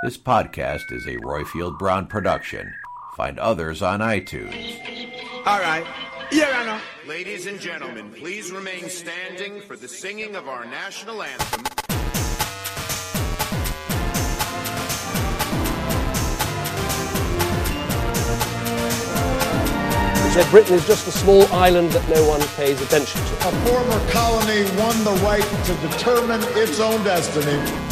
This podcast is a Royfield Brown production. Find others on iTunes. All right. Here I know. Ladies and gentlemen, please remain standing for the singing of our national anthem. He said Britain is just a small island that no one pays attention to. A former colony won the right to determine its own destiny.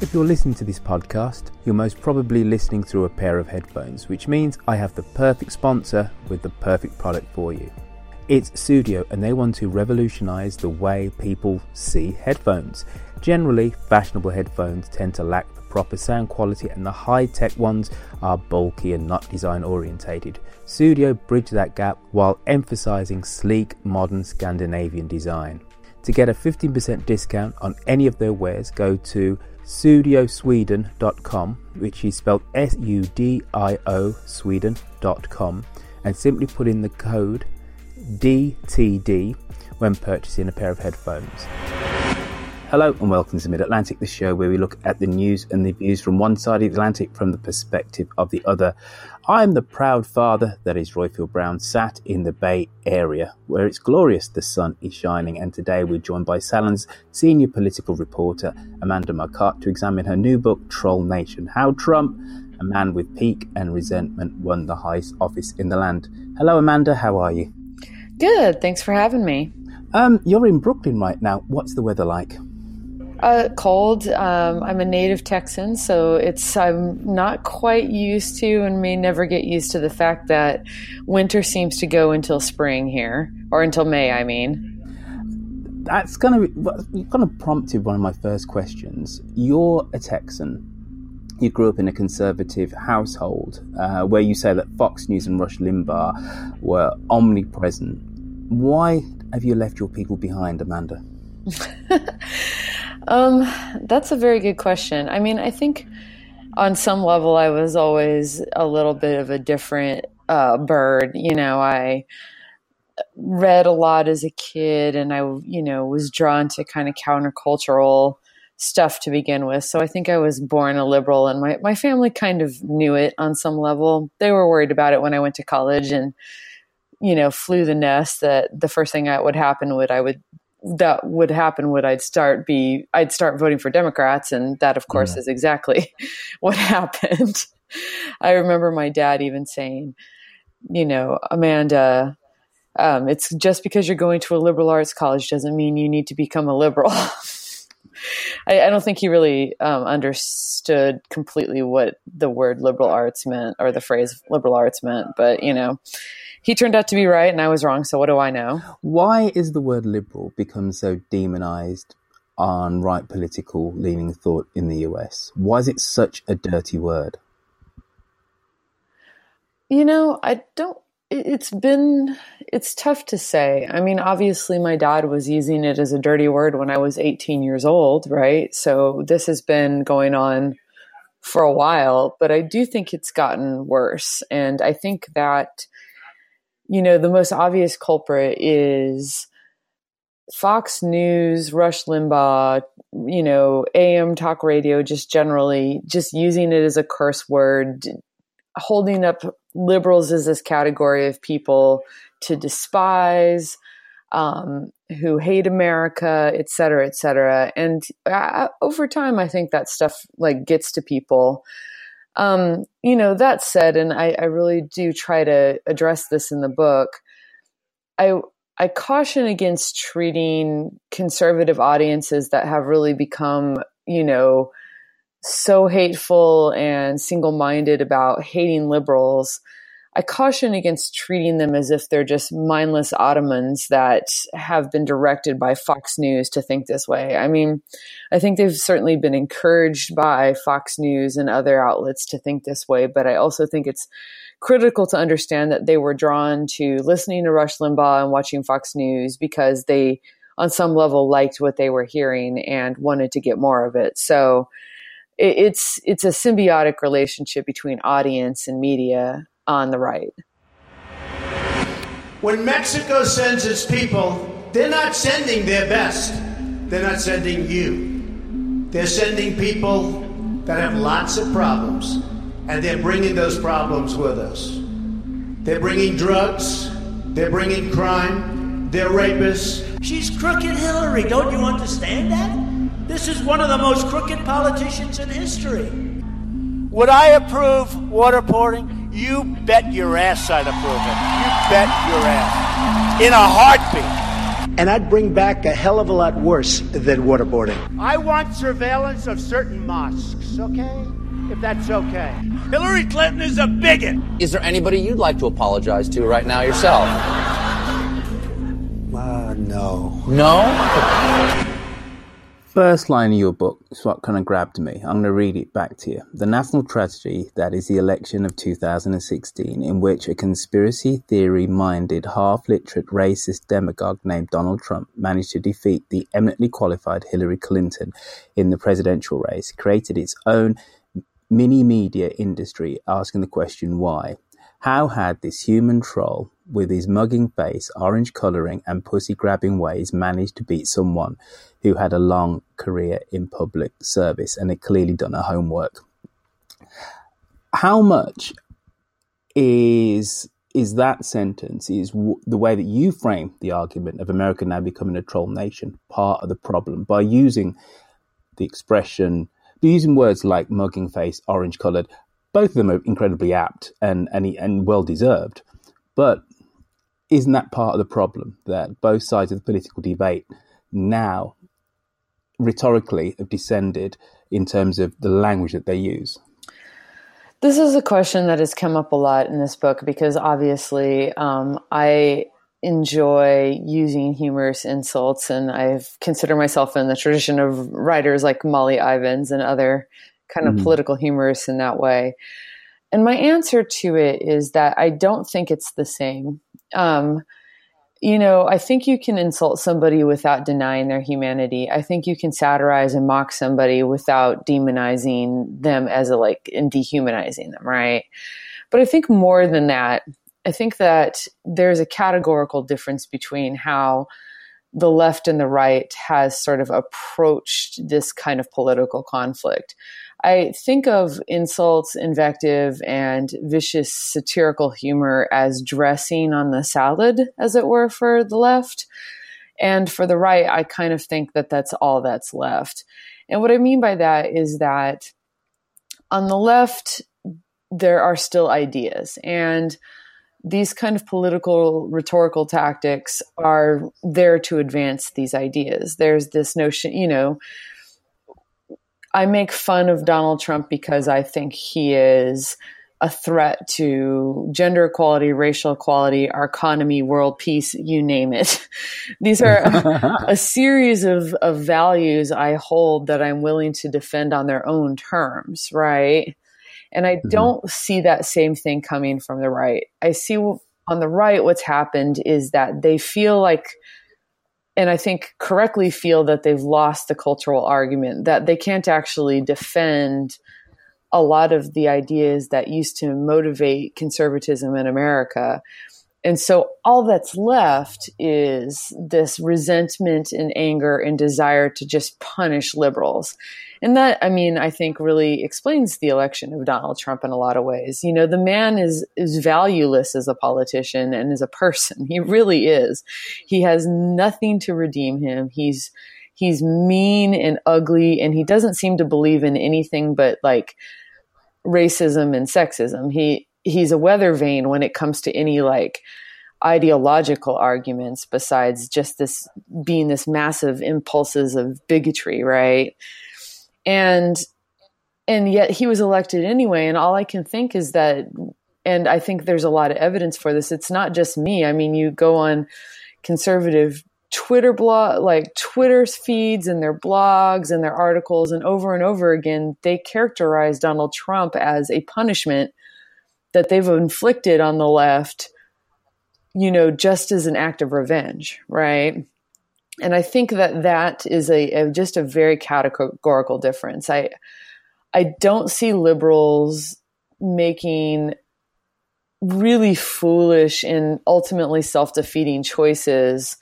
If you're listening to this podcast, you're most probably listening through a pair of headphones, which means I have the perfect sponsor with the perfect product for you. It's Sudio, and they want to revolutionize the way people see headphones. Generally, fashionable headphones tend to lack the proper sound quality, and the high tech ones are bulky and not design orientated. Sudio bridge that gap while emphasizing sleek, modern Scandinavian design. To get a 15% discount on any of their wares, go to sudiosweden.com, which is spelled S U D I O Sweden.com, and simply put in the code DTD when purchasing a pair of headphones. Hello and welcome to Mid Atlantic, the show where we look at the news and the views from one side of the Atlantic from the perspective of the other. I'm the proud father that is Royfield Brown, sat in the Bay Area, where it's glorious the sun is shining. And today we're joined by Salon's senior political reporter, Amanda Marcotte, to examine her new book, Troll Nation How Trump, a man with pique and resentment, won the highest office in the land. Hello, Amanda, how are you? Good, thanks for having me. Um, you're in Brooklyn right now. What's the weather like? Uh, cold. Um, I'm a native Texan, so it's I'm not quite used to, and may never get used to the fact that winter seems to go until spring here, or until May. I mean, That's of kind of prompted one of my first questions. You're a Texan. You grew up in a conservative household uh, where you say that Fox News and Rush Limbaugh were omnipresent. Why have you left your people behind, Amanda? um, that's a very good question. I mean, I think on some level, I was always a little bit of a different uh, bird. You know, I read a lot as a kid, and I, you know, was drawn to kind of countercultural stuff to begin with. So I think I was born a liberal, and my my family kind of knew it on some level. They were worried about it when I went to college, and you know, flew the nest that the first thing that would happen would I would that would happen would I'd start be I'd start voting for Democrats and that of course Yeah. is exactly what happened. I remember my dad even saying, you know, Amanda, um, it's just because you're going to a liberal arts college doesn't mean you need to become a liberal. I, I don't think he really um, understood completely what the word liberal arts meant or the phrase liberal arts meant, but you know, he turned out to be right and I was wrong. So what do I know? Why is the word liberal become so demonized on right political leaning thought in the US? Why is it such a dirty word? You know, I don't. It- It's been. It's tough to say. I mean, obviously, my dad was using it as a dirty word when I was 18 years old, right? So this has been going on for a while, but I do think it's gotten worse. And I think that, you know, the most obvious culprit is Fox News, Rush Limbaugh, you know, AM talk radio, just generally just using it as a curse word, holding up liberals is this category of people to despise, um, who hate America, et cetera, et cetera. And uh, over time, I think that stuff like gets to people. Um, you know, that said, and I, I really do try to address this in the book. I I caution against treating conservative audiences that have really become, you know, so hateful and single minded about hating liberals I caution against treating them as if they're just mindless automatons that have been directed by Fox News to think this way. I mean, I think they've certainly been encouraged by Fox News and other outlets to think this way, but I also think it's critical to understand that they were drawn to listening to Rush Limbaugh and watching Fox News because they, on some level, liked what they were hearing and wanted to get more of it. So, it's it's a symbiotic relationship between audience and media on the right. When Mexico sends its people, they're not sending their best. They're not sending you. They're sending people that have lots of problems, and they're bringing those problems with us. They're bringing drugs, they're bringing crime, they're rapists. She's crooked Hillary, don't you understand that? This is one of the most crooked politicians in history. Would I approve waterboarding? You bet your ass I'd approve it. You bet your ass. In a heartbeat. And I'd bring back a hell of a lot worse than waterboarding. I want surveillance of certain mosques, okay? If that's okay. Hillary Clinton is a bigot. Is there anybody you'd like to apologize to right now yourself? Uh, no. No? First line of your book is what kind of grabbed me. I'm going to read it back to you. The national tragedy that is the election of 2016, in which a conspiracy theory minded, half literate, racist demagogue named Donald Trump managed to defeat the eminently qualified Hillary Clinton in the presidential race, created its own mini media industry asking the question why. How had this human troll, with his mugging face, orange colouring, and pussy grabbing ways, managed to beat someone who had a long career in public service and had clearly done her homework? How much is is that sentence is w- the way that you frame the argument of America now becoming a troll nation part of the problem by using the expression, by using words like mugging face, orange coloured, both of them are incredibly apt and and, and well deserved. But isn't that part of the problem that both sides of the political debate now rhetorically have descended in terms of the language that they use? This is a question that has come up a lot in this book because obviously um, I enjoy using humorous insults, and I've considered myself in the tradition of writers like Molly Ivins and other kind of mm-hmm. political humorists in that way. And my answer to it is that I don't think it's the same. Um, you know, I think you can insult somebody without denying their humanity. I think you can satirize and mock somebody without demonizing them as a like and dehumanizing them, right? But I think more than that, I think that there's a categorical difference between how the left and the right has sort of approached this kind of political conflict. I think of insults, invective, and vicious satirical humor as dressing on the salad, as it were, for the left. And for the right, I kind of think that that's all that's left. And what I mean by that is that on the left, there are still ideas. And these kind of political rhetorical tactics are there to advance these ideas. There's this notion, you know, I make fun of Donald Trump because I think he is a threat to gender equality, racial equality, our economy, world peace, you name it. These are a, a, series of, of values I hold that I'm willing to defend on their own terms, right? And I mm-hmm. don't see that same thing coming from the right. I see on the right what's happened is that they feel like and I think correctly feel that they've lost the cultural argument, that they can't actually defend a lot of the ideas that used to motivate conservatism in America. And so all that's left is this resentment and anger and desire to just punish liberals. And that, I mean, I think really explains the election of Donald Trump in a lot of ways. You know, the man is, is valueless as a politician and as a person. He really is. He has nothing to redeem him. He's, he's mean and ugly and he doesn't seem to believe in anything but like racism and sexism. He, he's a weather vane when it comes to any like, ideological arguments besides just this being this massive impulses of bigotry, right? And and yet he was elected anyway and all I can think is that and I think there's a lot of evidence for this. It's not just me. I mean, you go on conservative Twitter blog, like Twitter's feeds and their blogs and their articles, and over and over again, they characterize Donald Trump as a punishment that they've inflicted on the left you know, just as an act of revenge, right? And I think that that is a, a just a very categorical difference. I I don't see liberals making really foolish and ultimately self-defeating choices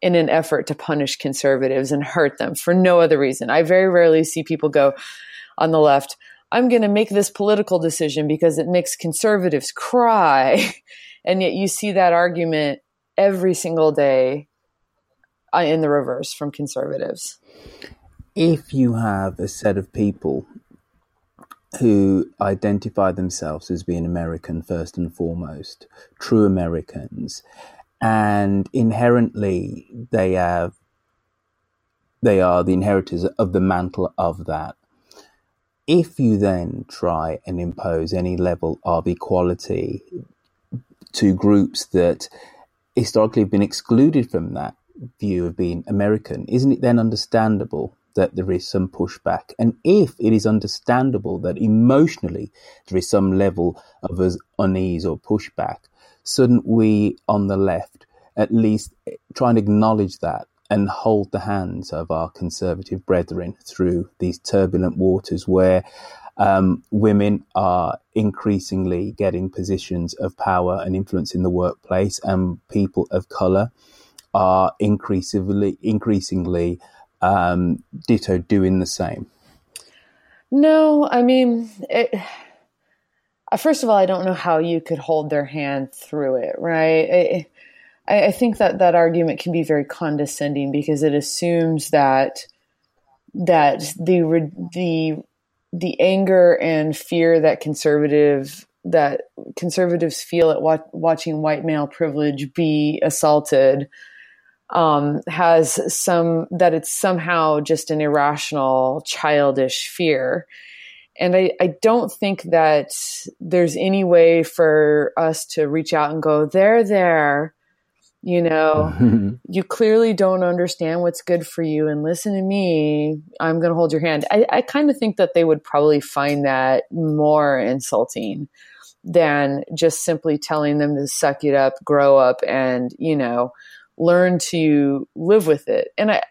in an effort to punish conservatives and hurt them for no other reason. I very rarely see people go on the left, I'm going to make this political decision because it makes conservatives cry. And yet you see that argument every single day Uh, in the reverse from conservatives. If you have a set of people who identify themselves as being American first and foremost, true Americans, and inherently they have they are the inheritors of the mantle of that. If you then try and impose any level of equality to groups that historically have been excluded from that view of being American, isn't it then understandable that there is some pushback? And if it is understandable that emotionally there is some level of unease or pushback, shouldn't we on the left at least try and acknowledge that and hold the hands of our conservative brethren through these turbulent waters where um, women are increasingly getting positions of power and influence in the workplace, and people of color are increasingly, increasingly um, ditto doing the same. No, I mean, it, uh, first of all, I don't know how you could hold their hand through it, right? I, I think that that argument can be very condescending because it assumes that that the the the anger and fear that conservative that conservatives feel at wa- watching white male privilege be assaulted um, has some that it's somehow just an irrational, childish fear. And I, I don't think that there's any way for us to reach out and go, there, there, you know you clearly don't understand what's good for you and listen to me i'm going to hold your hand i, I kind of think that they would probably find that more insulting than just simply telling them to suck it up grow up and you know learn to live with it. And i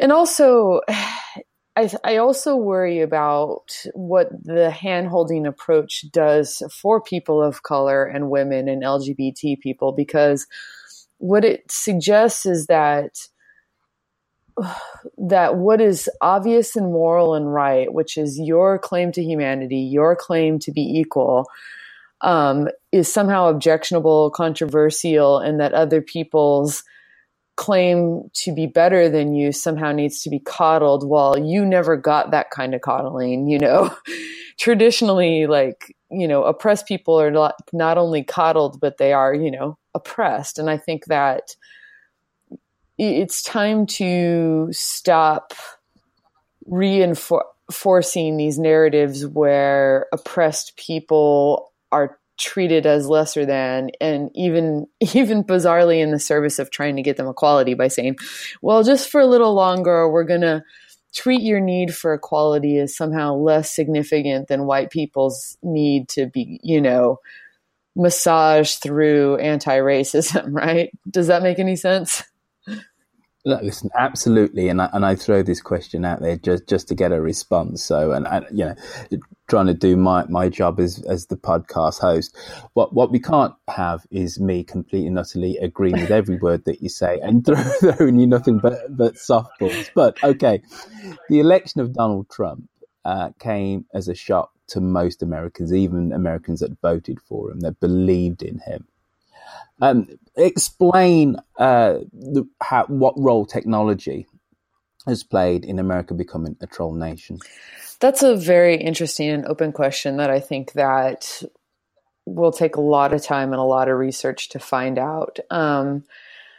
and also I, I also worry about what the hand holding approach does for people of color and women and LGBT people because what it suggests is that that what is obvious and moral and right, which is your claim to humanity, your claim to be equal, um, is somehow objectionable, controversial, and that other people's claim to be better than you somehow needs to be coddled while you never got that kind of coddling you know? Traditionally like you know oppressed people are not, not only coddled but they are you know oppressed. And i think that it's time to stop reinforcing these narratives where oppressed people are treated as lesser than and even even bizarrely in the service of trying to get them equality by saying well just for a little longer we're going to treat your need for equality as somehow less significant than white people's need to be you know massaged through anti-racism right? Does that make any sense listen, absolutely, and I, and I throw this question out there just, just to get a response. So, and, and you know, trying to do my, my job as as the podcast host. What what we can't have is me completely and utterly agreeing with every word that you say and throw, throwing you nothing but but softballs. But okay, the election of Donald Trump uh, came as a shock to most Americans, even Americans that voted for him, that believed in him. Um, explain uh, the, how, what role technology has played in America becoming a troll nation. That's a very interesting and open question that I think that will take a lot of time and a lot of research to find out. Um,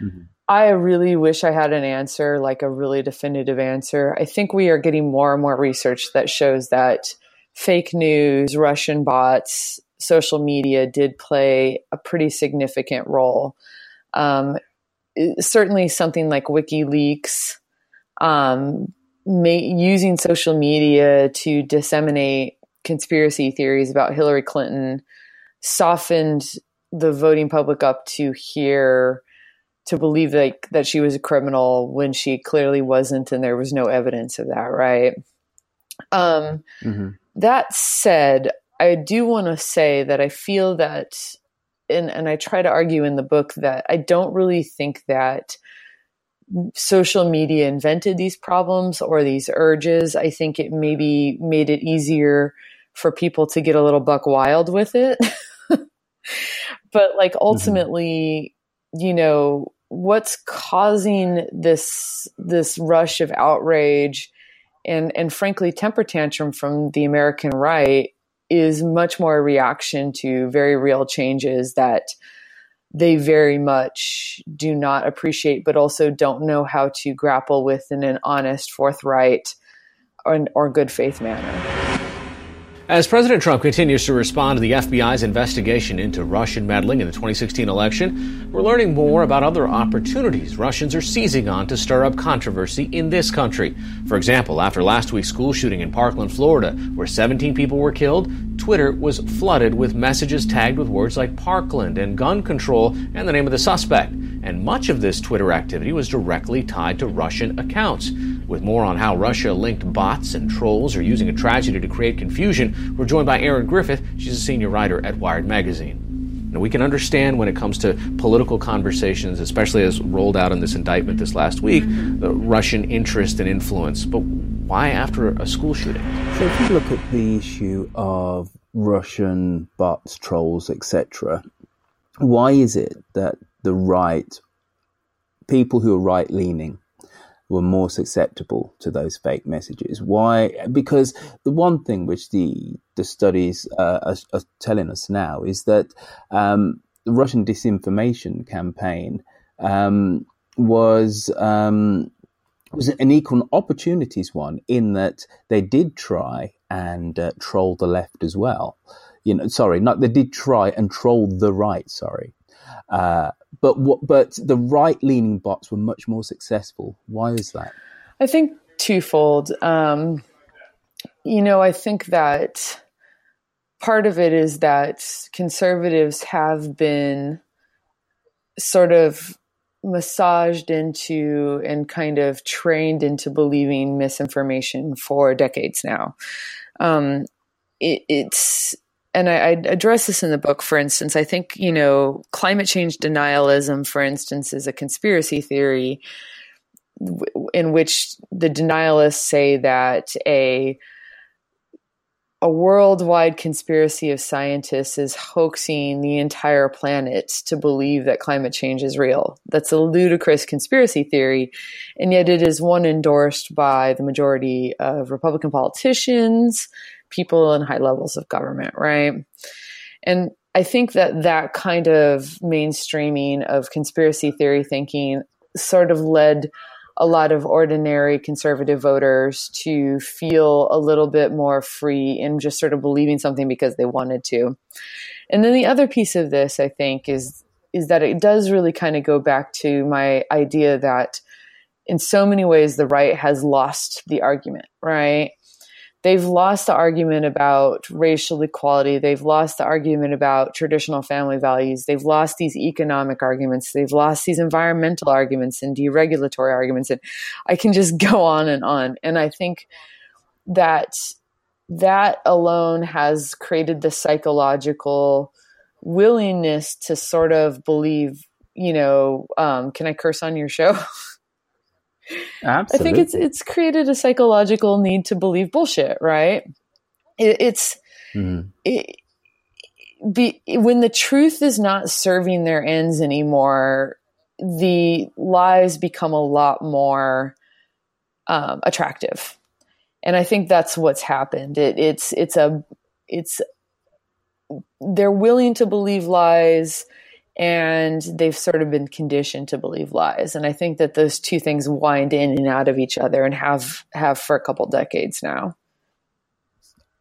mm-hmm. I really wish I had an answer, like a really definitive answer. I think we are getting more and more research that shows that fake news, Russian bots, social media did play a pretty significant role. Um, certainly, something like WikiLeaks, um, may, using social media to disseminate conspiracy theories about Hillary Clinton, softened the voting public up to hear to believe like that she was a criminal when she clearly wasn't and there was no evidence of that right um, mm-hmm. that said I do want to say that I feel that, and, and I try to argue in the book that I don't really think that social media invented these problems or these urges. I think it maybe made it easier for people to get a little buck wild with it. but like mm-hmm. ultimately, mm-hmm. you know, what's causing this this rush of outrage and and frankly temper tantrum from the American right is much more a reaction to very real changes that they very much do not appreciate, but also don't know how to grapple with in an honest, forthright, or, or good faith manner. As President Trump continues to respond to the FBI's investigation into Russian meddling in the 2016 election, we're learning more about other opportunities Russians are seizing on to stir up controversy in this country. For example, after last week's school shooting in Parkland, Florida, where 17 people were killed, Twitter was flooded with messages tagged with words like Parkland and gun control and the name of the suspect. And much of this Twitter activity was directly tied to Russian accounts. With more on how Russia linked bots and trolls are using a tragedy to create confusion, we're joined by Erin Griffith. She's a senior writer at Wired Magazine. Now, we can understand when it comes to political conversations, especially as rolled out in this indictment this last week, the Russian interest and influence. But why after a school shooting? So, if you look at the issue of Russian bots, trolls, etc., why is it that the right, people who are right leaning, were more susceptible to those fake messages. Why? Because the one thing which the the studies uh, are, are, telling us now is that um, the Russian disinformation campaign um, was um, was an equal opportunities one in that they did try and uh, troll the left as well. You know, sorry, not they did try and troll the right. Sorry. Uh, but what, but the right leaning bots were much more successful. Why is that? I think twofold. Um, you know, I think that part of it is that conservatives have been sort of massaged into and kind of trained into believing misinformation for decades now. Um, it, it's and I, I, address this in the book, for instance, I think, you know, climate change denialism, for instance, is a conspiracy theory in which the denialists say that a a worldwide conspiracy of scientists is hoaxing the entire planet to believe that climate change is real. That's a ludicrous conspiracy theory, and yet it is one endorsed by the majority of Republican politicians, people in high levels of government, right? And I think that that kind of mainstreaming of conspiracy theory thinking sort of led a lot of ordinary conservative voters to feel a little bit more free in just sort of believing something because they wanted to. And then the other piece of this, I think, is is that it does really kind of go back to my idea that in so many ways the right has lost the argument, right? They've lost the argument about racial equality. They've lost the argument about traditional family values. They've lost these economic arguments. They've lost these environmental arguments and deregulatory arguments. And I can just go on and on. And I think that that alone has created the psychological willingness to sort of believe, you know, um, can I curse on your show? Absolutely. I think it's it's created a psychological need to believe bullshit, right? It, it's mm-hmm. it, be, when the truth is not serving their ends anymore, the lies become a lot more um, attractive, and I think that's what's happened. It, it's it's a it's they're willing to believe lies and they've sort of been conditioned to believe lies. And i think that those two things wind in and out of each other and have have for a couple decades now.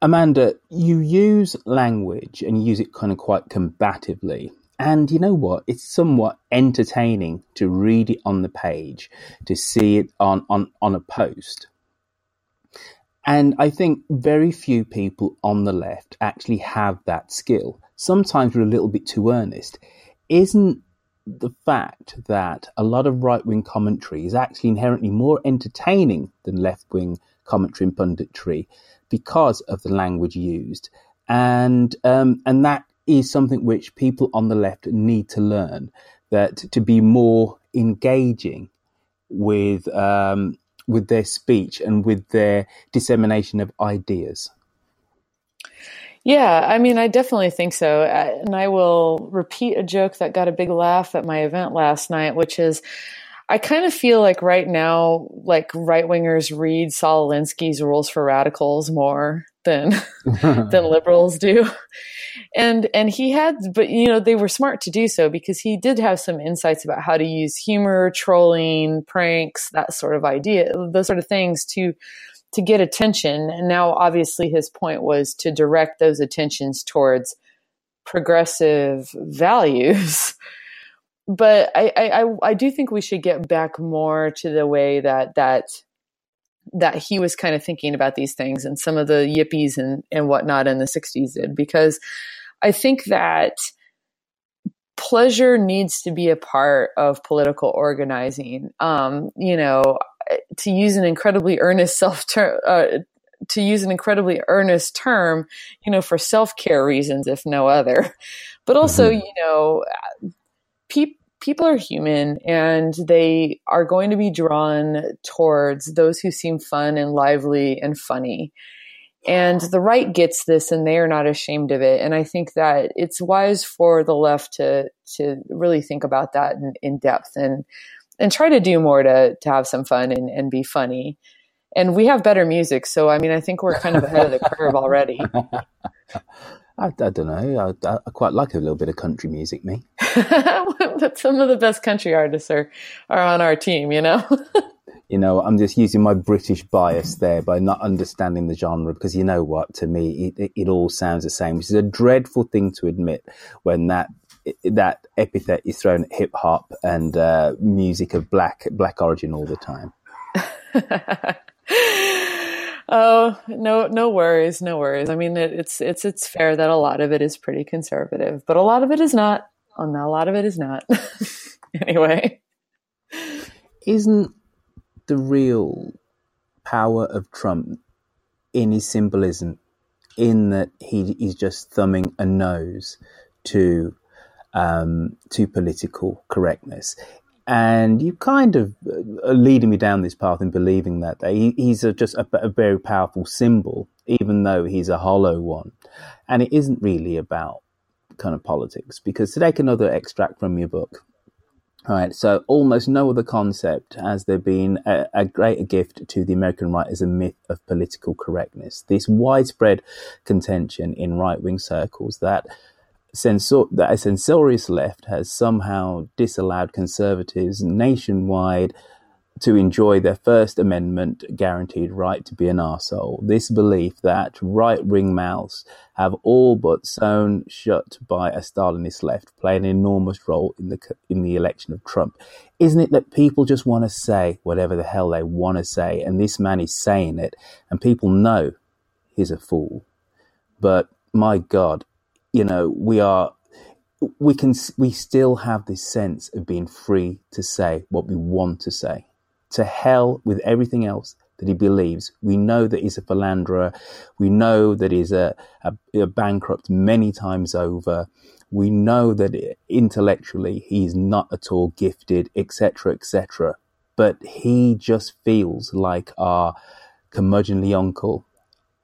Amanda you use language and you use it kind of quite combatively. And you know what? It's somewhat entertaining to read it on the page to see it on on on a post. And I think very few people on the left actually have that skill. Sometimes we're a little bit too earnest isn't the fact that a lot of right wing commentary is actually inherently more entertaining than left wing commentary and punditry because of the language used. And, um, and that is something which people on the left need to learn that to be more engaging with, um, with their speech and with their dissemination of ideas. Yeah, I mean, I definitely think so. Uh, and I will repeat a joke that got a big laugh at my event last night, which is I kind of feel like right now, like right wingers read Saul Alinsky's Rules for Radicals more than than liberals do. And and he had but you know, they were smart to do so because he did have some insights about how to use humor, trolling, pranks, that sort of idea, those sort of things to to get attention. And now, obviously, his point was to direct those attentions towards progressive values. but I, I, I do think we should get back more to the way that that that he was kind of thinking about these things and some of the yippies and, and whatnot in the 60s did because I think that pleasure needs to be a part of political organizing. Um, you know, to use an incredibly earnest self term, uh, to use an incredibly earnest term, you know, for self care reasons, if no other. But also, mm-hmm. you know, pe- people are human and they are going to be drawn towards those who seem fun and lively and funny. And the right gets this and they are not ashamed of it. And I think that it's wise for the left to to really think about that in, in depth and and try to do more to to have some fun and, and be funny. And we have better music, so I mean, I think we're kind of ahead of the curve already. I, I, don't know. I, I, quite like a little bit of country music, me. but some of the best country artists are are on our team, you know. you know, I'm just using my British bias there by not understanding the genre because you know what? To me, it, it, it all sounds the same, which is a dreadful thing to admit when that that epithet is thrown at hip hop and uh, music of black black origin all the time. oh no, no worries, no worries. I mean, it, it's it's it's fair that a lot of it is pretty conservative, but a lot of it is not. Oh, no, a lot of it is not. anyway, isn't the real power of Trump in his symbolism in that he is just thumbing a nose to um, to political correctness. And you kind of are leading me down this path in believing that he, he's a, just a, a very powerful symbol, even though he's a hollow one. And it isn't really about kind of politics, because to take another extract from your book, all right, so almost no other concept has there been a, a, greater gift to the American right as a myth of political correctness. This widespread contention in right wing circles that censor that a censorious left has somehow disallowed conservatives nationwide to enjoy their First Amendment guaranteed right to be an arsehole. This belief that right wing mouths have all but sewn shut by a Stalinist left play an enormous role in the in the election of Trump. Isn't it that people just want to say whatever the hell they want to say, and this man is saying it, and people know he's a fool. But my God, you know, we are we can we still have this sense of being free to say what we want to say. To hell with everything else that he believes. We know that he's a philanderer. We know that he's a, a, a bankrupt many times over. We know that intellectually he's not at all gifted, etc., etc. But he just feels like our curmudgeonly uncle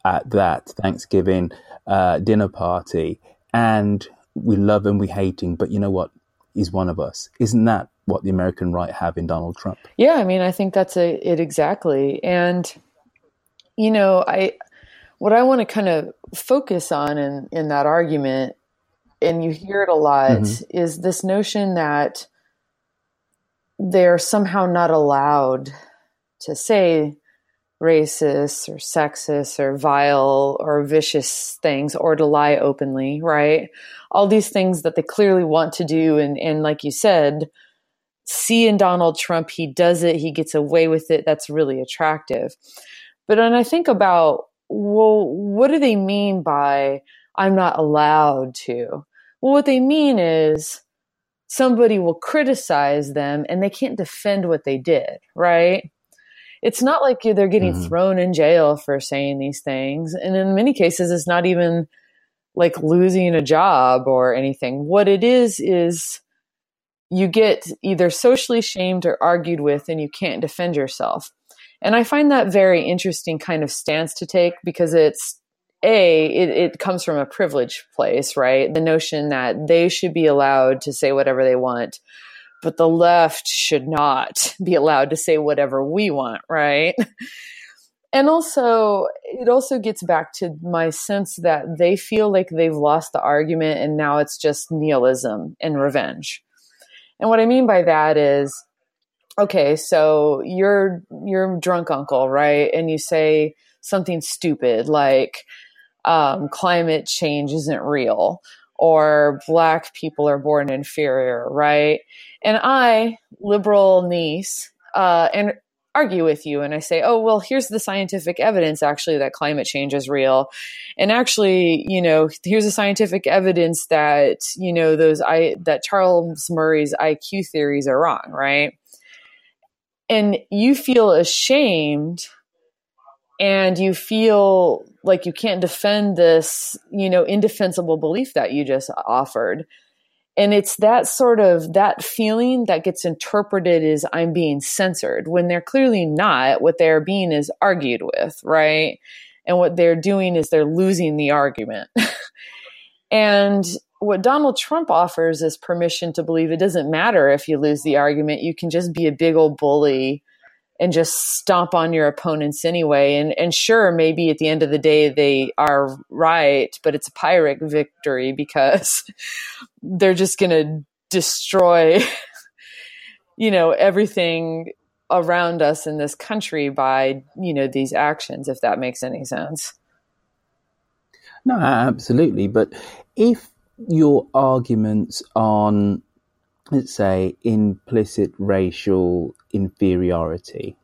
at that Thanksgiving uh, dinner party, and we love him, we hate him, but you know what? He's one of us. Isn't that what the American right have in Donald Trump? Yeah, I mean, I think that's a, it exactly. And you know, I what I want to kind of focus on in in that argument, and you hear it a lot, mm-hmm. is this notion that they're somehow not allowed to say racist or sexist or vile or vicious things or to lie openly, right? All these things that they clearly want to do. And, and like you said, see in Donald Trump, he does it, he gets away with it. That's really attractive. But when I think about, well, what do they mean by I'm not allowed to? Well, what they mean is somebody will criticize them and they can't defend what they did, right? It's not like they're getting mm-hmm. thrown in jail for saying these things. And in many cases, it's not even like losing a job or anything. What it is, is you get either socially shamed or argued with and you can't defend yourself. And I find that very interesting kind of stance to take because it's a it, it, comes from a privileged place right the notion that they should be allowed to say whatever they want but the left should not be allowed to say whatever we want, right? And also, it also gets back to my sense that they feel like they've lost the argument and now it's just nihilism and revenge. And what I mean by that is, okay, so you're you're drunk uncle, right? And you say something stupid like um, climate change isn't real or black people are born inferior, right? And I, liberal niece, uh, and argue with you and I say, oh, well, here's the scientific evidence actually that climate change is real. And actually, you know, here's the scientific evidence that, you know, those I that Charles Murray's IQ theories are wrong, right? And you feel ashamed and you feel like you can't defend this, you know, indefensible belief that you just offered and it's that sort of that feeling that gets interpreted as i'm being censored when they're clearly not what they're being is argued with right? And what they're doing is they're losing the argument. And what donald trump offers is permission to believe it doesn't matter if you lose the argument. You can just be a big old bully and just stomp on your opponents anyway. And and sure, maybe at the end of the day they are right, but it's a pyrrhic victory because they're just going to destroy, you know, everything around us in this country by you know these actions. If that makes any sense. No, absolutely. But if your arguments on say, implicit racial inferiority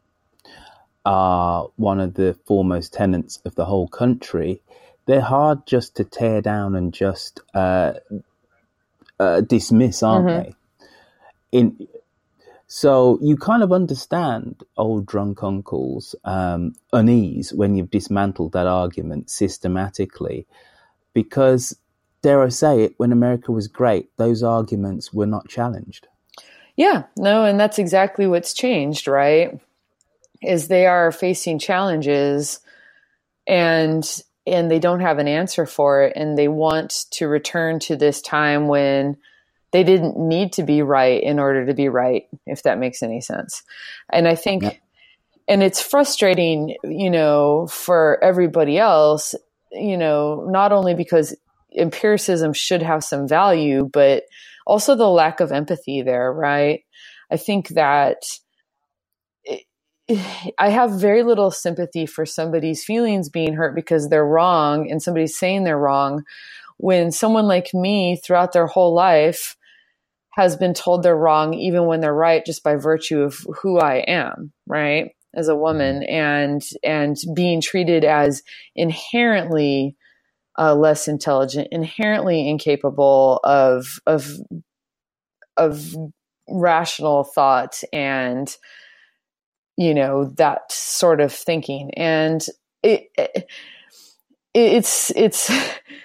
are one of the foremost tenets of the whole country, they're hard just to tear down and just uh, uh, dismiss, aren't mm-hmm. they? In so you kind of understand old drunk uncles' um, unease when you've dismantled that argument systematically, because dare I say it, when America was great, those arguments were not challenged. Yeah, no, and that's exactly what's changed, right? Is they are facing challenges and and they don't have an answer for it and they want to return to this time when they didn't need to be right in order to be right, if that makes any sense. And I think yeah. and it's frustrating, you know, for everybody else, you know, not only because empiricism should have some value, but also the lack of empathy there, right? I think that I have very little sympathy for somebody's feelings being hurt because they're wrong and somebody's saying they're wrong when someone like me throughout their whole life has been told they're wrong even when they're right just by virtue of who I am, right? as a woman mm-hmm. and and being treated as inherently uh, less intelligent, inherently incapable of of of rational thought and you know that sort of thinking. And it, it it's it's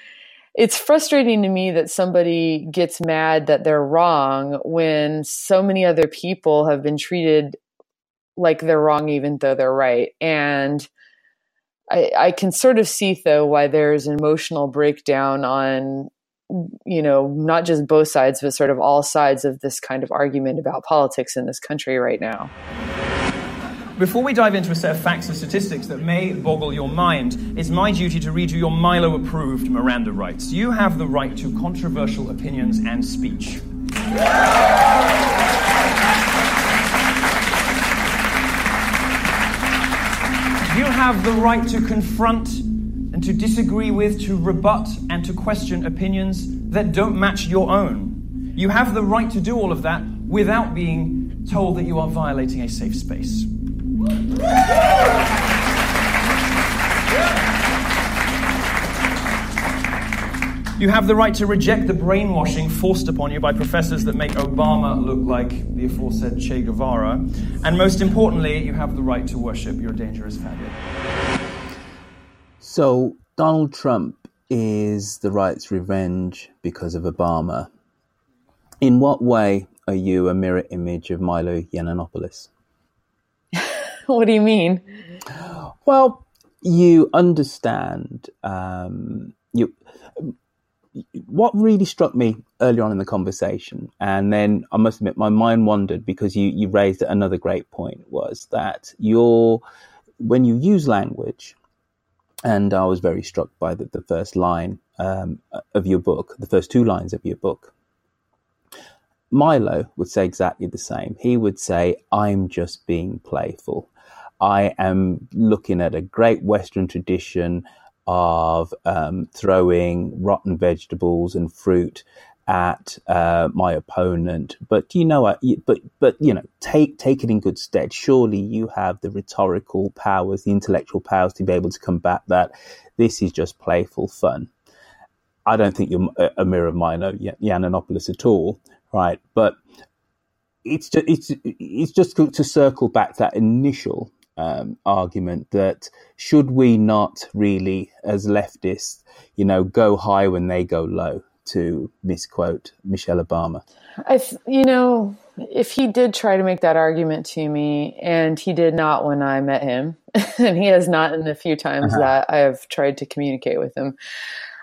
it's frustrating to me that somebody gets mad that they're wrong when so many other people have been treated like they're wrong even though they're right. And I, I can sort of see though why there's an emotional breakdown on you know not just both sides but sort of all sides of this kind of argument about politics in this country right now before we dive into a set of facts and statistics that may boggle your mind, it's my duty to read you your Milo approved Miranda rights. You have the right to controversial opinions and speech. Have the right to confront and to disagree with, to rebut, and to question opinions that don't match your own. You have the right to do all of that without being told that you are violating a safe space. You have the right to reject the brainwashing forced upon you by professors that make Obama look like the aforesaid Che Guevara. And most importantly, you have the right to worship your dangerous faggot. So, Donald Trump is the right's revenge because of Obama. In what way are you a mirror image of Milo Yiannopoulos? what do you mean? Well, you understand. Um, you. What really struck me earlier on in the conversation, and then I must admit, my mind wandered because you you raised another great point was that your when you use language, and I was very struck by the, the first line um, of your book, the first two lines of your book. Milo would say exactly the same. He would say, I'm just being playful. I am looking at a great Western tradition of um, throwing rotten vegetables and fruit at uh, my opponent. But you know, what? but but you know, take take it in good stead. Surely you have the rhetorical powers, the intellectual powers to be able to combat that. This is just playful fun. I don't think you're a mirror of Milo Yiannopoulos at all, right? But it's just, it's it's just to circle back that initial um, argument that should we not really, as leftists, you know, go high when they go low, to misquote Michelle Obama? I, you know, if he did try to make that argument to me, and he did not when I met him, and he has not in the few times uh-huh. that I have tried to communicate with him.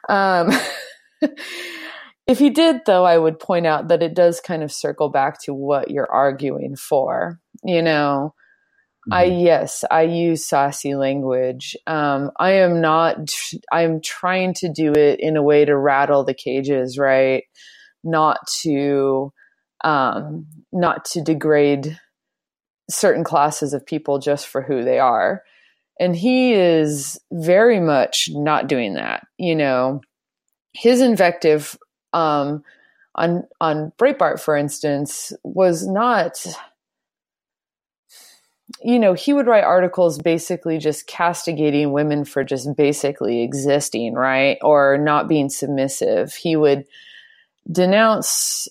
Um, if he did, though, I would point out that it does kind of circle back to what you're arguing for. You know, I mm-hmm. yes, I use saucy language. Um, I am not. I'm trying to do it in a way to rattle the cages, right? Not to, um, not to degrade certain classes of people just for who they are. And he is very much not doing that. You know, his invective um, on on Breitbart, for instance, was not you know, he would write articles basically just castigating women for just basically existing, right? Or not being submissive. He would denounce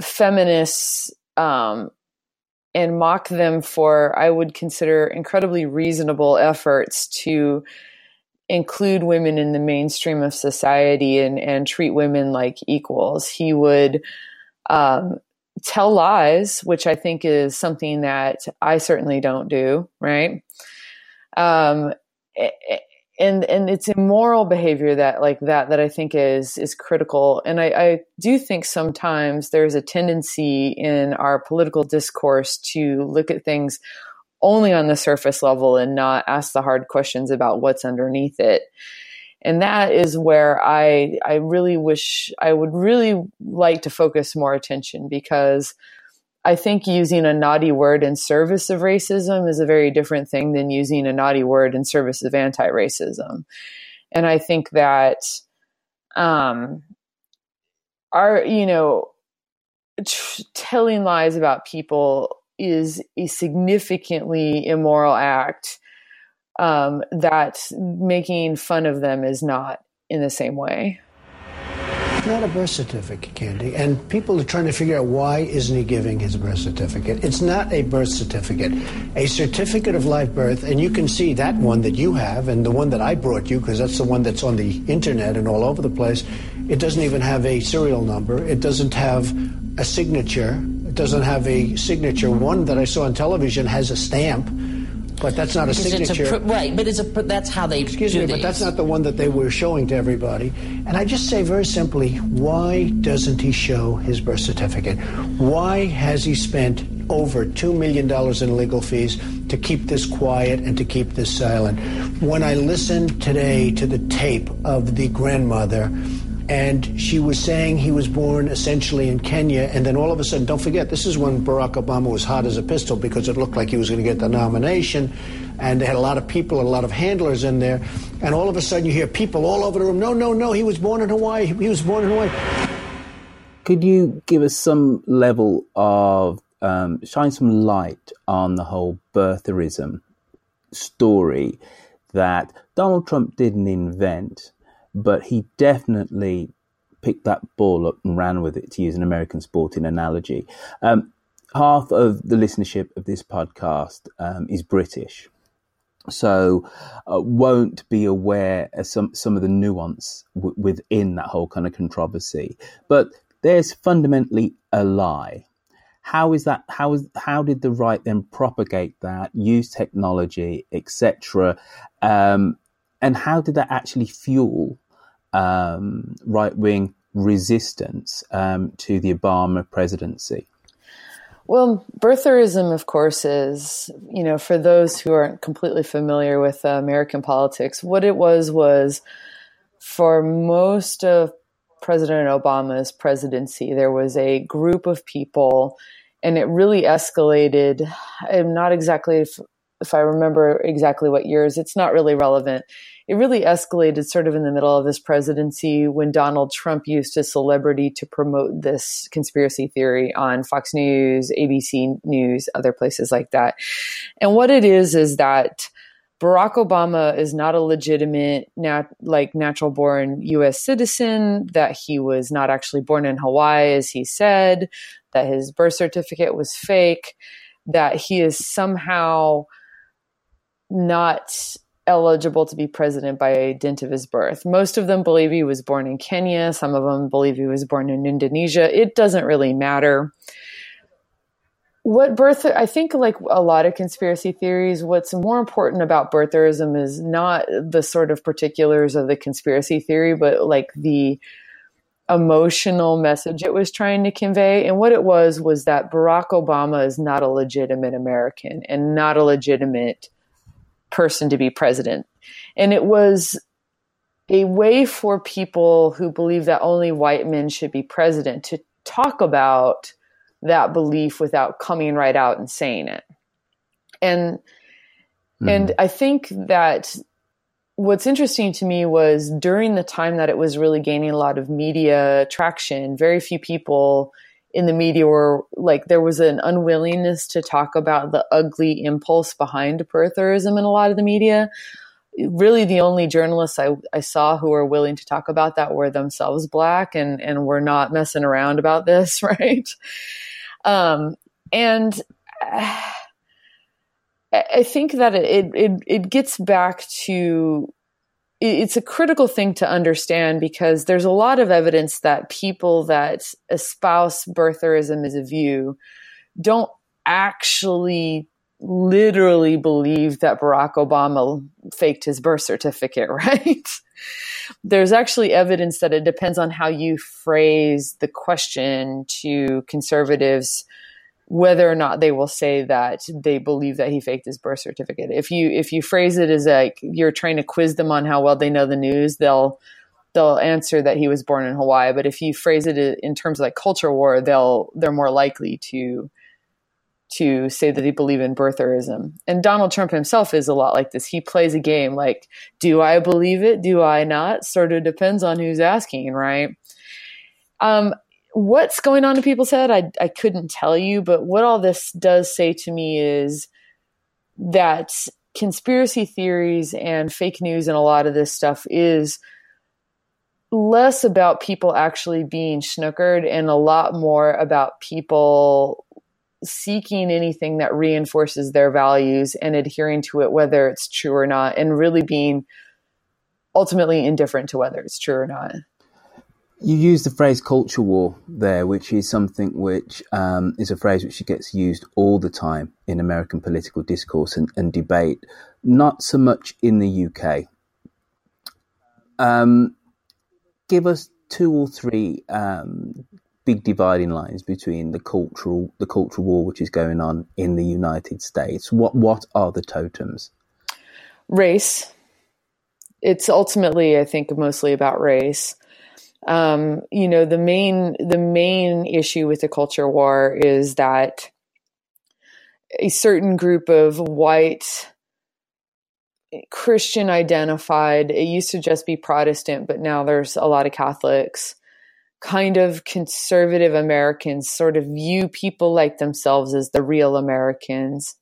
feminists um, and mock them for, I would consider, incredibly reasonable efforts to include women in the mainstream of society and, and treat women like equals. He would um, tell lies, which I think is something that I certainly don't do, right? Um, and and it's immoral behavior that like that that I think is is critical. And I, I do think sometimes there's a tendency in our political discourse to look at things only on the surface level and not ask the hard questions about what's underneath it and that is where I I really wish I would really like to focus more attention because I think using a naughty word in service of racism is a very different thing than using a naughty word in service of anti-racism. And I think that um our you know telling lies about people is a significantly immoral act um, that making fun of them is not in the same way. Not a birth certificate, Candy. And people are trying to figure out why isn't he giving his birth certificate. It's not a birth certificate. A certificate of live birth, and you can see that one that you have and the one that I brought you, because that's the one that's on the internet and all over the place. It doesn't even have a serial number. It doesn't have a signature. It doesn't have a signature. One that I saw on television has a stamp but that's not a signature. A, right, but it's a that's how they Excuse me, these. but that's not the one that they were showing to everybody. And I just say very simply, why doesn't he show his birth certificate? Why has he spent over $2 million in legal fees to keep this quiet and to keep this silent? When I listened today to the tape of the grandmother, and she was saying he was born essentially in Kenya, and then all of a sudden, don't forget, this is when Barack Obama was hot as a pistol because it looked like he was going to get the nomination, and they had a lot of people, and a lot of handlers in there, and all of a sudden you hear people all over the room, no, no, no, he was born in Hawaii, he was born in Hawaii. Could you give us some level of, um, shine some light on the whole birtherism story that Donald Trump didn't invent? But he definitely picked that ball up and ran with it, to use an American sporting analogy. Um, half of the listenership of this podcast um, is British. So, uh, won't be aware of some some of the nuance w- within that whole kind of controversy. But there's fundamentally a lie. How is that? How is how did the right then propagate that, use technology, etc., um, and how did that actually fuel um, right wing resistance um, to the Obama presidency? Well, birtherism, of course, is, you know, for those who aren't completely familiar with uh, American politics, what it was was for most of President Obama's presidency, there was a group of people, and it really escalated. I'm not exactly, if, I remember exactly what years, it's not really relevant it really escalated sort of in the middle of his presidency when Donald Trump used his celebrity to promote this conspiracy theory on Fox News, ABC News, other places like that. And what it is is that Barack Obama is not a legitimate, nat- like natural born U.S. citizen, that he was not actually born in Hawaii, as he said, that his birth certificate was fake, that he is somehow not eligible to be president by dint of his birth. Most of them believe he was born in Kenya. Some of them believe he was born in Indonesia. It doesn't really matter. What birth, I think, like a lot of conspiracy theories, what's more important about birtherism is not the sort of particulars of the conspiracy theory, but like the emotional message it was trying to convey. And what it was was that Barack Obama is not a legitimate American and not a legitimate person to be president. And it was a way for people who believe that only white men should be president to talk about that belief without coming right out and saying it. And mm. and I think that what's interesting to me was during the time that it was really gaining a lot of media traction, very few people in the media were like there was an unwillingness to talk about the ugly impulse behind birtherism in a lot of the media. Really, the only journalists I, I saw who were willing to talk about that were themselves black and and were not messing around about this, right? Um, and I think that it, it it gets back to it's a critical thing to understand because there's a lot of evidence that people that espouse birtherism as a view don't actually literally believe that Barack Obama faked his birth certificate, right? There's actually evidence that it depends on how you phrase the question to conservatives whether or not they will say that they believe that he faked his birth certificate. If you if you phrase it as like you're trying to quiz them on how well they know the news, they'll they'll answer that he was born in Hawaii. But if you phrase it in terms of like culture war, they'll they're more likely to to say that they believe in birtherism. And Donald Trump himself is a lot like this. He plays a game like, do I believe it? Do I not? Sort of depends on who's asking, right? Um, what's going on in people's head, I, I couldn't tell you. But what all this does say to me is that conspiracy theories and fake news and a lot of this stuff is less about people actually being snookered and a lot more about people seeking anything that reinforces their values and adhering to it, whether it's true or not, and really being ultimately indifferent to whether it's true or not. You use the phrase culture war there, which is something which um, is a phrase which gets used all the time in American political discourse and, and debate, not so much in the UK. Um, give us two or three um, big dividing lines between the cultural the cultural war which is going on in the United States. What what are the totems? Race. It's ultimately, I think, mostly about race. Um, you know, the main the main issue with the culture war is that a certain group of white Christian identified, it used to just be Protestant, but now there's a lot of Catholics kind of conservative Americans sort of view people like themselves as the real Americans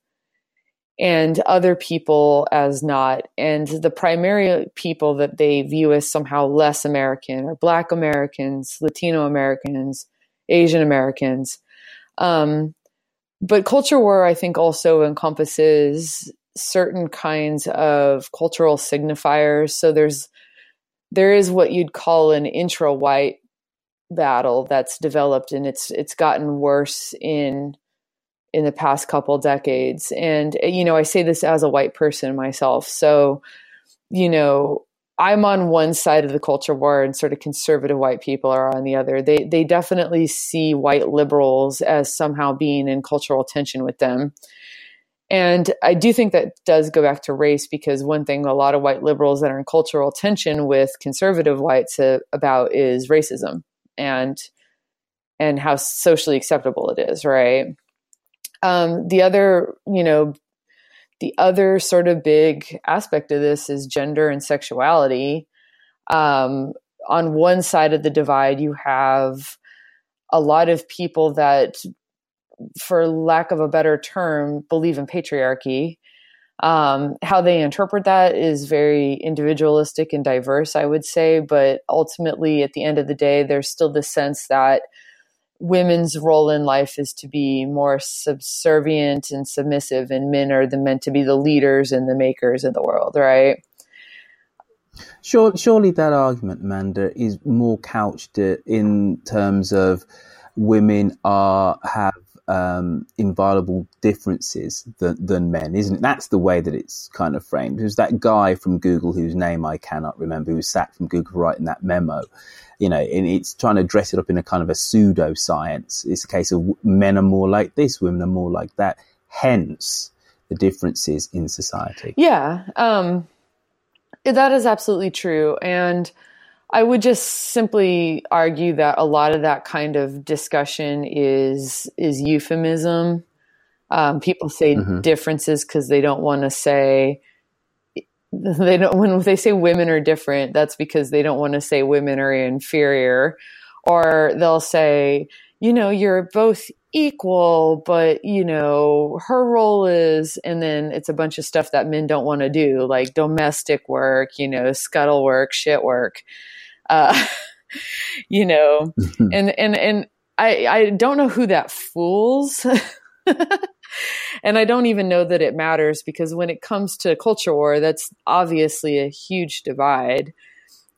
and other people as not. And the primary people that they view as somehow less American are Black Americans, Latino Americans, Asian Americans. Um, but culture war, I think, also encompasses certain kinds of cultural signifiers. So there's there is what you'd call an intra-white battle that's developed and it's it's gotten worse in in the past couple decades. And eh, you know i say this as a white person myself. So you know i'm on one side of the culture war and sort of conservative white people are on the other. They they definitely see white liberals as somehow being in cultural tension with them. And I do think that does go back to race because one thing a lot of white liberals that are in cultural tension with conservative whites about is racism and and how socially acceptable it is, right? Um, the other, you know, the other sort of big aspect of this is gender and sexuality. Um, on one side of the divide, you have a lot of people that, for lack of a better term, believe in patriarchy um, how they interpret that is very individualistic and diverse, I would say. But ultimately, at the end of the day, there's still the sense that women's role in life is to be more subservient and submissive, and men are the, meant to be the leaders and the makers of the world, right? Sure, surely that argument, Amanda, is more couched in terms of women are have um, inviolable differences than, than men, isn't it? That's the way that it's kind of framed. There's that guy from Google whose name I cannot remember, who was sacked from Google for writing that memo. You know, and it's trying to dress it up in a kind of a pseudo science. It's a case of men are more like this, women are more like that. Hence, the differences in society. Yeah, um, that is absolutely true, and I would just simply argue that a lot of that kind of discussion is is euphemism. Um, people say mm-hmm. differences because they don't want to say they don't when they say women are different. That's because they don't want to say women are inferior, or they'll say you know you're both equal, but you know her role is, and then it's a bunch of stuff that men don't want to do, like domestic work, you know, scuttle work, shit work uh, you know, and and and I I don't know who that fools. and I don't even know that it matters because when it comes to culture war, that's obviously a huge divide.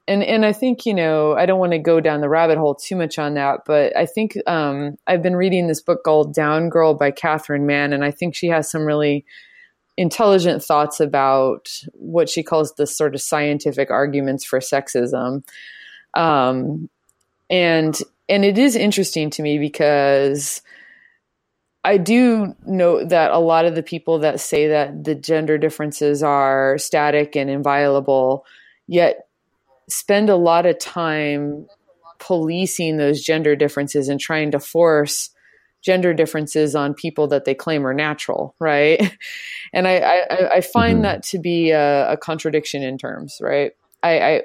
And and I think you know I don't want to go down the rabbit hole too much on that, but I think um, I've been reading this book called Down Girl by Catherine Manne, and I think she has some really intelligent thoughts about what she calls the sort of scientific arguments for sexism. Um, and and it is interesting to me because I do know that a lot of the people that say that the gender differences are static and inviolable, yet spend a lot of time policing those gender differences and trying to force gender differences on people that they claim are natural, right? And I, I, I find mm-hmm. that to be a, a, contradiction in terms, right? I, I,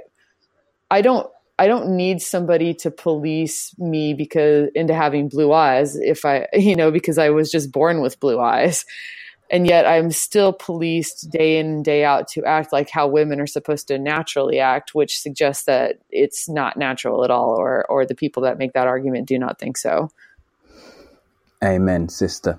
I don't I don't need somebody to police me because into having blue eyes if I, you know, because I was just born with blue eyes. And yet I'm still policed day in day out to act like how women are supposed to naturally act, which suggests that it's not natural at all, or, or the people that make that argument do not think so. Amen, sister.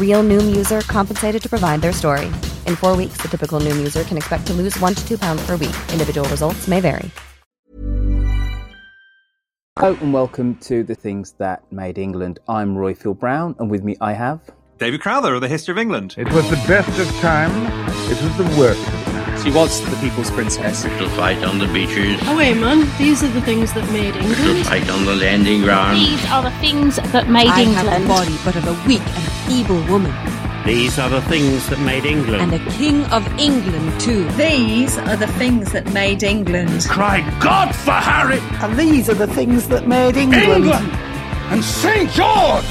Real Noom user compensated to provide their story. In four weeks, the typical Noom user can expect to lose one to two pounds per week. Individual results may vary. Hello and welcome to the things that made England. I'm Royfield Brown, and with me I have David Crowther of the History of England. It was the best of times. It was the worst. She was the people's princess. To fight on the beaches. Oh wait, man! These are the things that made England. To fight on the landing ground. These are the things that made I England. have the body, but of a weak and feeble woman. These are the things that made England. And a king of England, too. These are the things that made England. Cry God for Harry! And these are the things that made England. England! And St. George!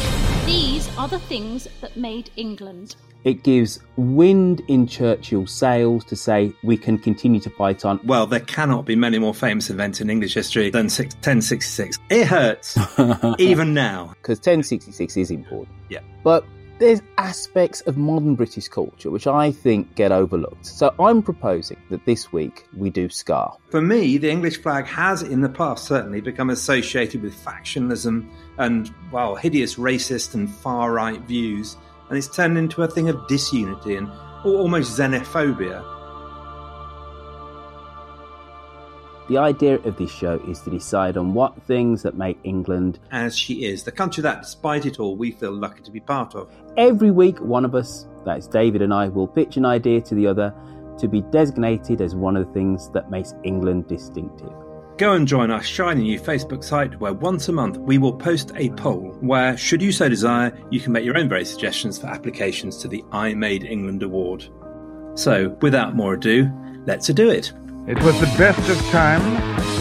These are the things that made England. It gives wind in Churchill's sails to say we can continue to fight on. Well, there cannot be many more famous events in English history than six, 1066. It hurts, even now. Because 1066 is important. Yeah. But there's aspects of modern British culture which I think get overlooked. So I'm proposing that this week we do Scar. For me, the English flag has, in the past, certainly become associated with factionalism and, well, hideous racist and far right views, and it's turned into a thing of disunity and almost xenophobia. The idea of this show is to decide on what things that make England as she is, the country that, despite it all, we feel lucky to be part of. Every week, one of us, that is David and I, will pitch an idea to the other to be designated as one of the things that makes England distinctive. Go and join our shiny new Facebook site where once a month we will post a poll where, should you so desire, you can make your own very suggestions for applications to the I Made England Award. So, without more ado, let's do it. It was the best of times.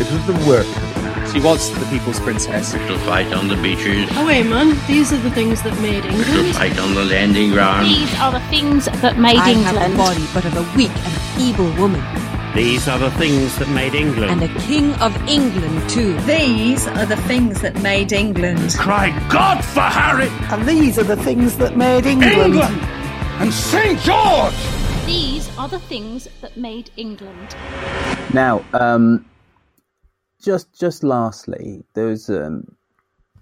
It was the worst. She was the people's princess. To fight on the beaches. Oh wait, man! These are the things that made England. To fight on the landing ground. These are the things that made I England. have the body, but of a weak and feeble woman. These are the things that made England. And the king of England, too. These are the things that made England. Cry God for Harry! And these are the things that made England. England! And St. George! These are the things that made England. Now, um, just just lastly, there's um,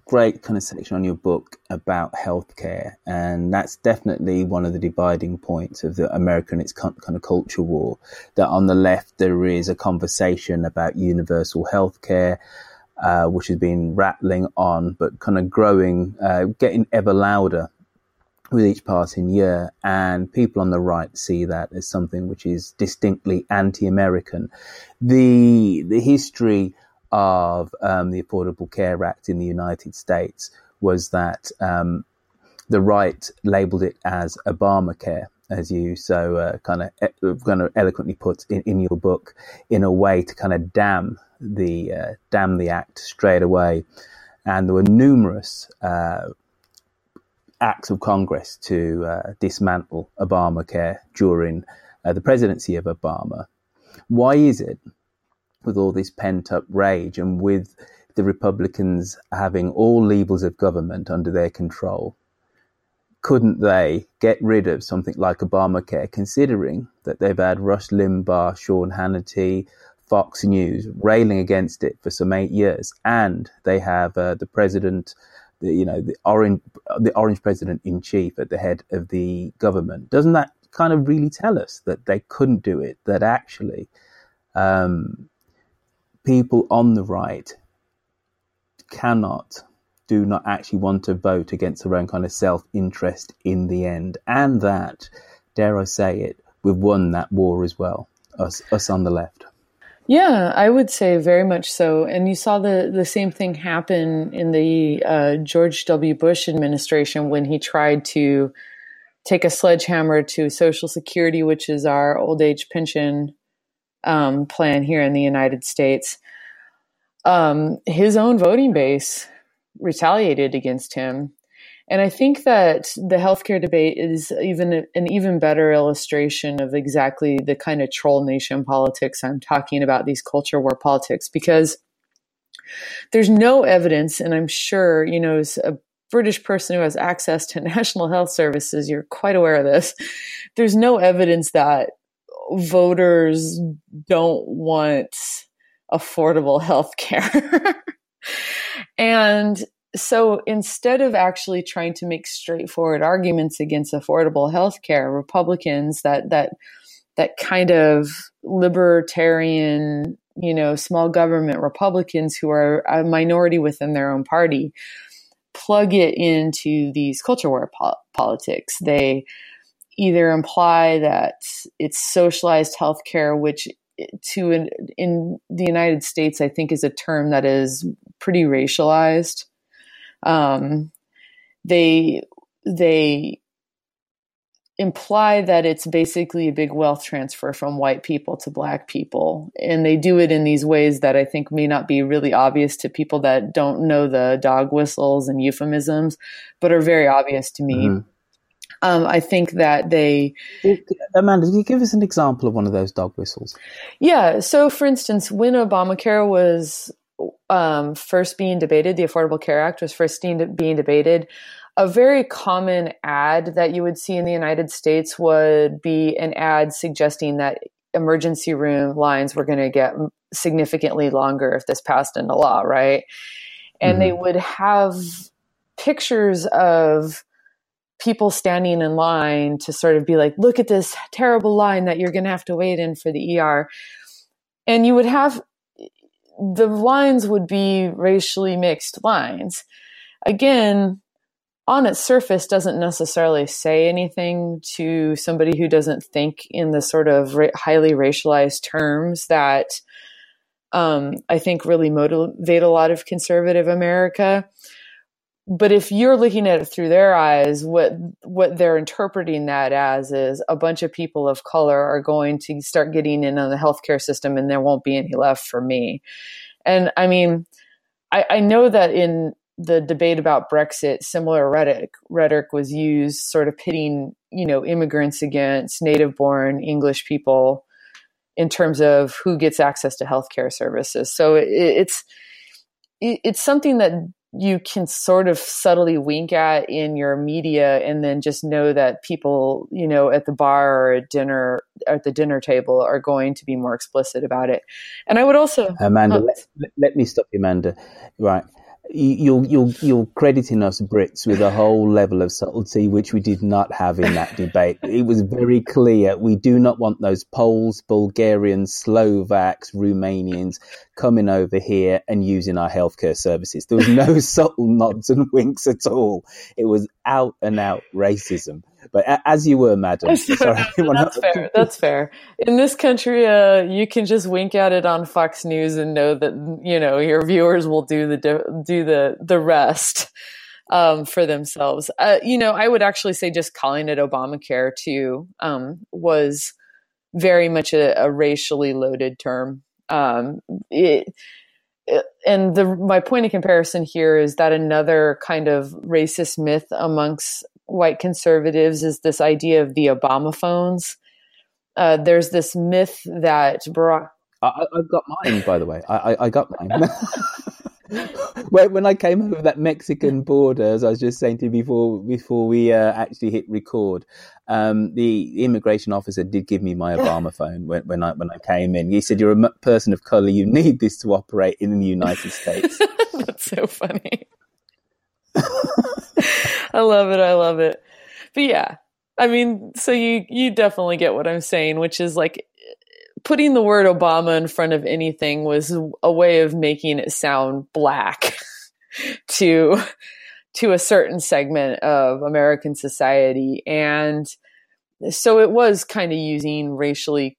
great kind of section on your book about healthcare, and that's definitely one of the dividing points of the America and its kind of culture war. That on the left there is a conversation about universal healthcare. uh, which has been rattling on, but kind of growing, uh, getting ever louder with each passing year. And people on the right see that as something which is distinctly anti-American. The the history of um, the Affordable Care Act in the United States was that um, the right labelled it as Obamacare, as you so uh, kind of kind of eloquently put in, in your book, in a way to kind of damn the uh, damn the act straight away. And there were numerous uh, acts of Congress to uh, dismantle Obamacare during uh, the presidency of Obama. Why is it, with all this pent up rage and with the Republicans having all levels of government under their control, couldn't they get rid of something like Obamacare, considering that they've had Rush Limbaugh, Sean Hannity, Fox News railing against it for some eight years, and they have uh, the president, the, you know, the orange, the orange president in chief at the head of the government. Doesn't that kind of really tell us that they couldn't do it? That actually, um, people on the right cannot, do not actually want to vote against their own kind of self interest in the end, and that, dare I say it, we've won that war as well. Us, us on the left. Yeah, I would say very much so. And you saw the, the same thing happen in the uh, George W. Bush administration when he tried to take a sledgehammer to Social Security, which is our old age pension um, plan here in the United States. Um, his own voting base retaliated against him. And I think that the healthcare debate is even an even better illustration of exactly the kind of troll nation politics I'm talking about, these culture war politics, because there's no evidence, and I'm sure, you know, as a British person who has access to national health services, you're quite aware of this. There's no evidence that voters don't want affordable health care. and so instead of actually trying to make straightforward arguments against affordable health care, Republicans that that that kind of libertarian, you know, small government Republicans who are a minority within their own party plug it into these culture war po- politics. They either imply that it's socialized healthcare, which to in, in the United States, I think is a term that is pretty racialized. Um, they they imply that it's basically a big wealth transfer from white people to black people. And they do it in these ways that i think may not be really obvious to people that don't know the dog whistles and euphemisms but are very obvious to me. Mm-hmm. Um, i think that they amanda can you give us an example of one of those dog whistles yeah so for instance when obamacare was um, first being debated, the Affordable Care Act was first being debated, a very common ad that you would see in the United States would be an ad suggesting that emergency room lines were going to get significantly longer if this passed into law, right? And mm-hmm. they would have pictures of people standing in line to sort of be like, look at this terrible line that you're going to have to wait in for the ER. And you would have the lines would be racially mixed lines. Again, on its surface doesn't necessarily say anything to somebody who doesn't think in the sort of ra- highly racialized terms that um, I think really motivate a lot of conservative America but if you're looking at it through their eyes what what they're interpreting that as is a bunch of people of color are going to start getting in on the healthcare system and there won't be any left for me. And i mean i, I know that in the debate about brexit similar rhetoric rhetoric was used sort of pitting you know immigrants against native born english people in terms of who gets access to healthcare services. So it, it's it's something that you can sort of subtly wink at in your media and then just know that people you know at the bar or at dinner at the dinner table are going to be more explicit about it. And i would also amanda oh. let, let, me stop you amanda. Right you're you're you're crediting us Brits with a whole level of subtlety which we did not have in that debate. It was very clear we do not want those Poles, Bulgarians, Slovaks, Romanians coming over here and using our healthcare services. There was no subtle nods and winks at all. It was out and out racism. But as you were, madam, sorry, that's fair. That's fair. In this country, uh, you can just wink at it on Fox News and know that you know your viewers will do the do the the rest um, for themselves. Uh, you know, I would actually say just calling it Obamacare too um, was very much a, a racially loaded term. Um, it, and the my point of comparison here is that another kind of racist myth amongst white conservatives is this idea of the Obama phones. Uh, there's this myth that Barack. I, have got mine, by the way. I, I, I got mine. when, when I came over that Mexican border, as I was just saying to you before, before we uh, actually hit record, um, the immigration officer did give me my Obama phone when, when I when I came in. He said, "You're a person of color. You need this to operate in the United States." That's so funny. I love it. I love it. But yeah, I mean, so you you definitely get what I'm saying, which is like putting the word Obama in front of anything was a way of making it sound black to to a certain segment of American society and so it was kind of using racially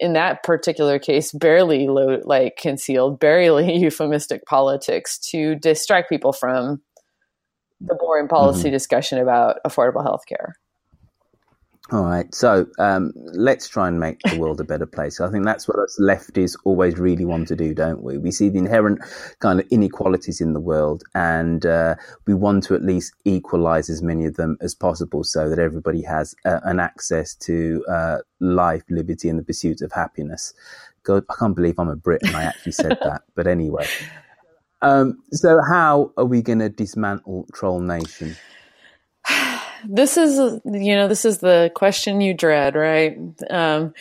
in that particular case barely low, like concealed barely euphemistic politics to distract people from the boring policy mm-hmm. discussion about affordable health care. All right, so um, let's try and make the world a better place. I think that's what us lefties always really want to do, don't we? We see the inherent kind of inequalities in the world, and uh, we want to at least equalize as many of them as possible, so that everybody has uh, an access to uh, life, liberty, and the pursuit of happiness. God, I can't believe I'm a Brit and I actually said that. But anyway, um, so how are we going to dismantle Troll Nation? this is, you know, this is the question you dread, right? Um,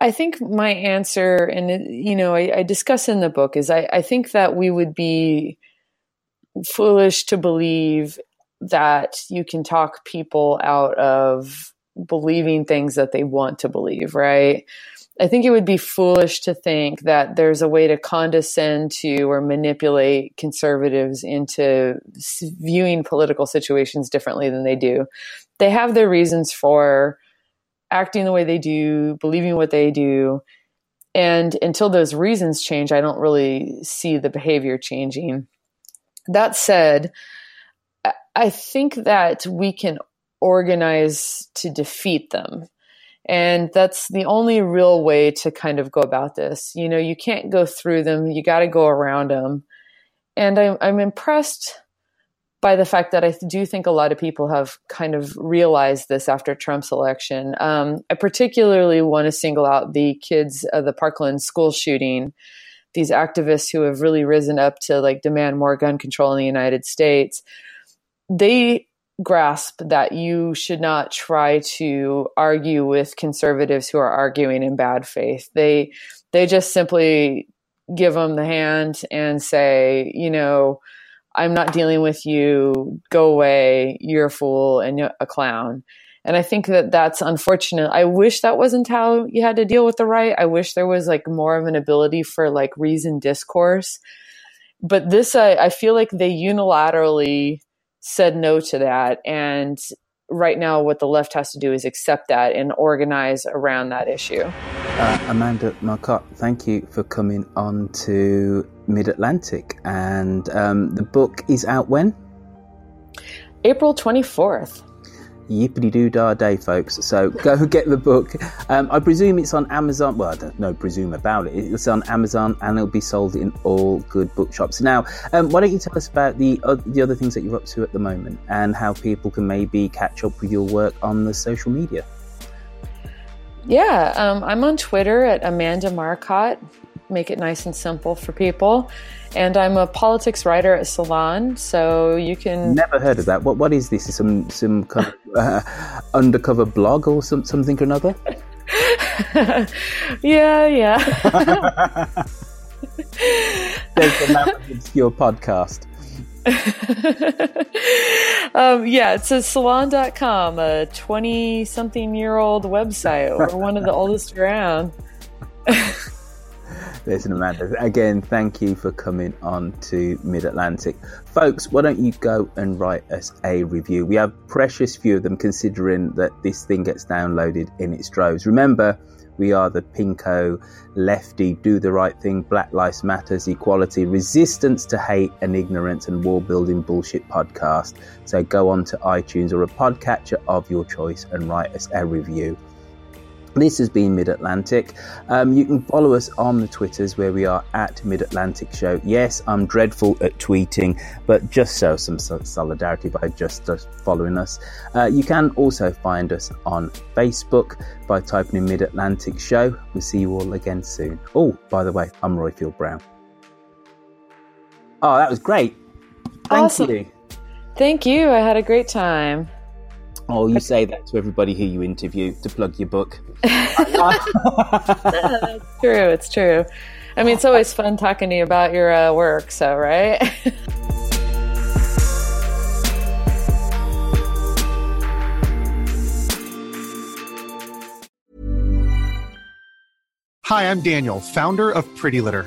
I think my answer, and you know, I, I, discuss in the book, is I, I think that we would be foolish to believe that you can talk people out of believing things that they want to believe, right? I think it would be foolish to think that there's a way to condescend to or manipulate conservatives into viewing political situations differently than they do. They have their reasons for acting the way they do, believing what they do. And until those reasons change, I don't really see the behavior changing. That said, I think that we can organize to defeat them. And that's the only real way to kind of go about this. You know, you can't go through them, you got to go around them. And I'm, I'm impressed by the fact that I do think a lot of people have kind of realized this after Trump's election. Um, I particularly want to single out the kids of the Parkland school shooting, these activists who have really risen up to like demand more gun control in the United States. They grasp that you should not try to argue with conservatives who are arguing in bad faith. They they just simply give them the hand and say, you know, I'm not dealing with you. Go away. You're a fool and you're a clown. And I think that that's unfortunate. I wish that wasn't how you had to deal with the right. I wish there was like more of an ability for like reasoned discourse. But this, I, I feel like they unilaterally said no to that. And right now, what the left has to do is accept that and organize around that issue. Uh, Amanda Marcotte, thank you for coming on to Mid Atlantic. And um, the book is out when? April 24th yippity doo dah day, folks. So go get the book. Um, I presume it's on Amazon. Well, I don't know, presume about it. It's on Amazon and it'll be sold in all good bookshops. Now, um, why don't you tell us about the uh, the other things that you're up to at the moment and how people can maybe catch up with your work on the social media? Yeah, um, I'm on Twitter at Amanda Marcotte. Make it nice and simple for people. And I'm a politics writer at Salon, so you can. Never heard of that. What What is this? Some some kind of uh, undercover blog or some something or another? yeah, yeah. says the with obscure podcast. um, yeah, it's a salon.com, a 20 something year old website, or one of the oldest around. Listen, Amanda, again, thank you for coming on to Mid Atlantic. Folks, why don't you go and write us a review? We have precious few of them considering that this thing gets downloaded in its droves. Remember, we are the Pinko, lefty, do the right thing, Black Lives Matters, equality, resistance to hate and ignorance, and war building bullshit podcast. So go on to iTunes or a podcatcher of your choice and write us a review. This has been Mid Atlantic. Um, you can follow us on the Twitters where we are at Mid Atlantic Show. Yes, I'm dreadful at tweeting, but just show some solidarity by just, just following us. Uh, you can also find us on Facebook by typing in Mid Atlantic Show. We'll see you all again soon. Oh, by the way, I'm Royfield Brown. Oh, that was great. Thank awesome. you. Thank you. I had a great time. Oh, you say that to everybody who you interview to plug your book. it's true. It's true. I mean, it's always fun talking to you about your uh, work. So, right? Hi, I'm Daniel, founder of Pretty Litter.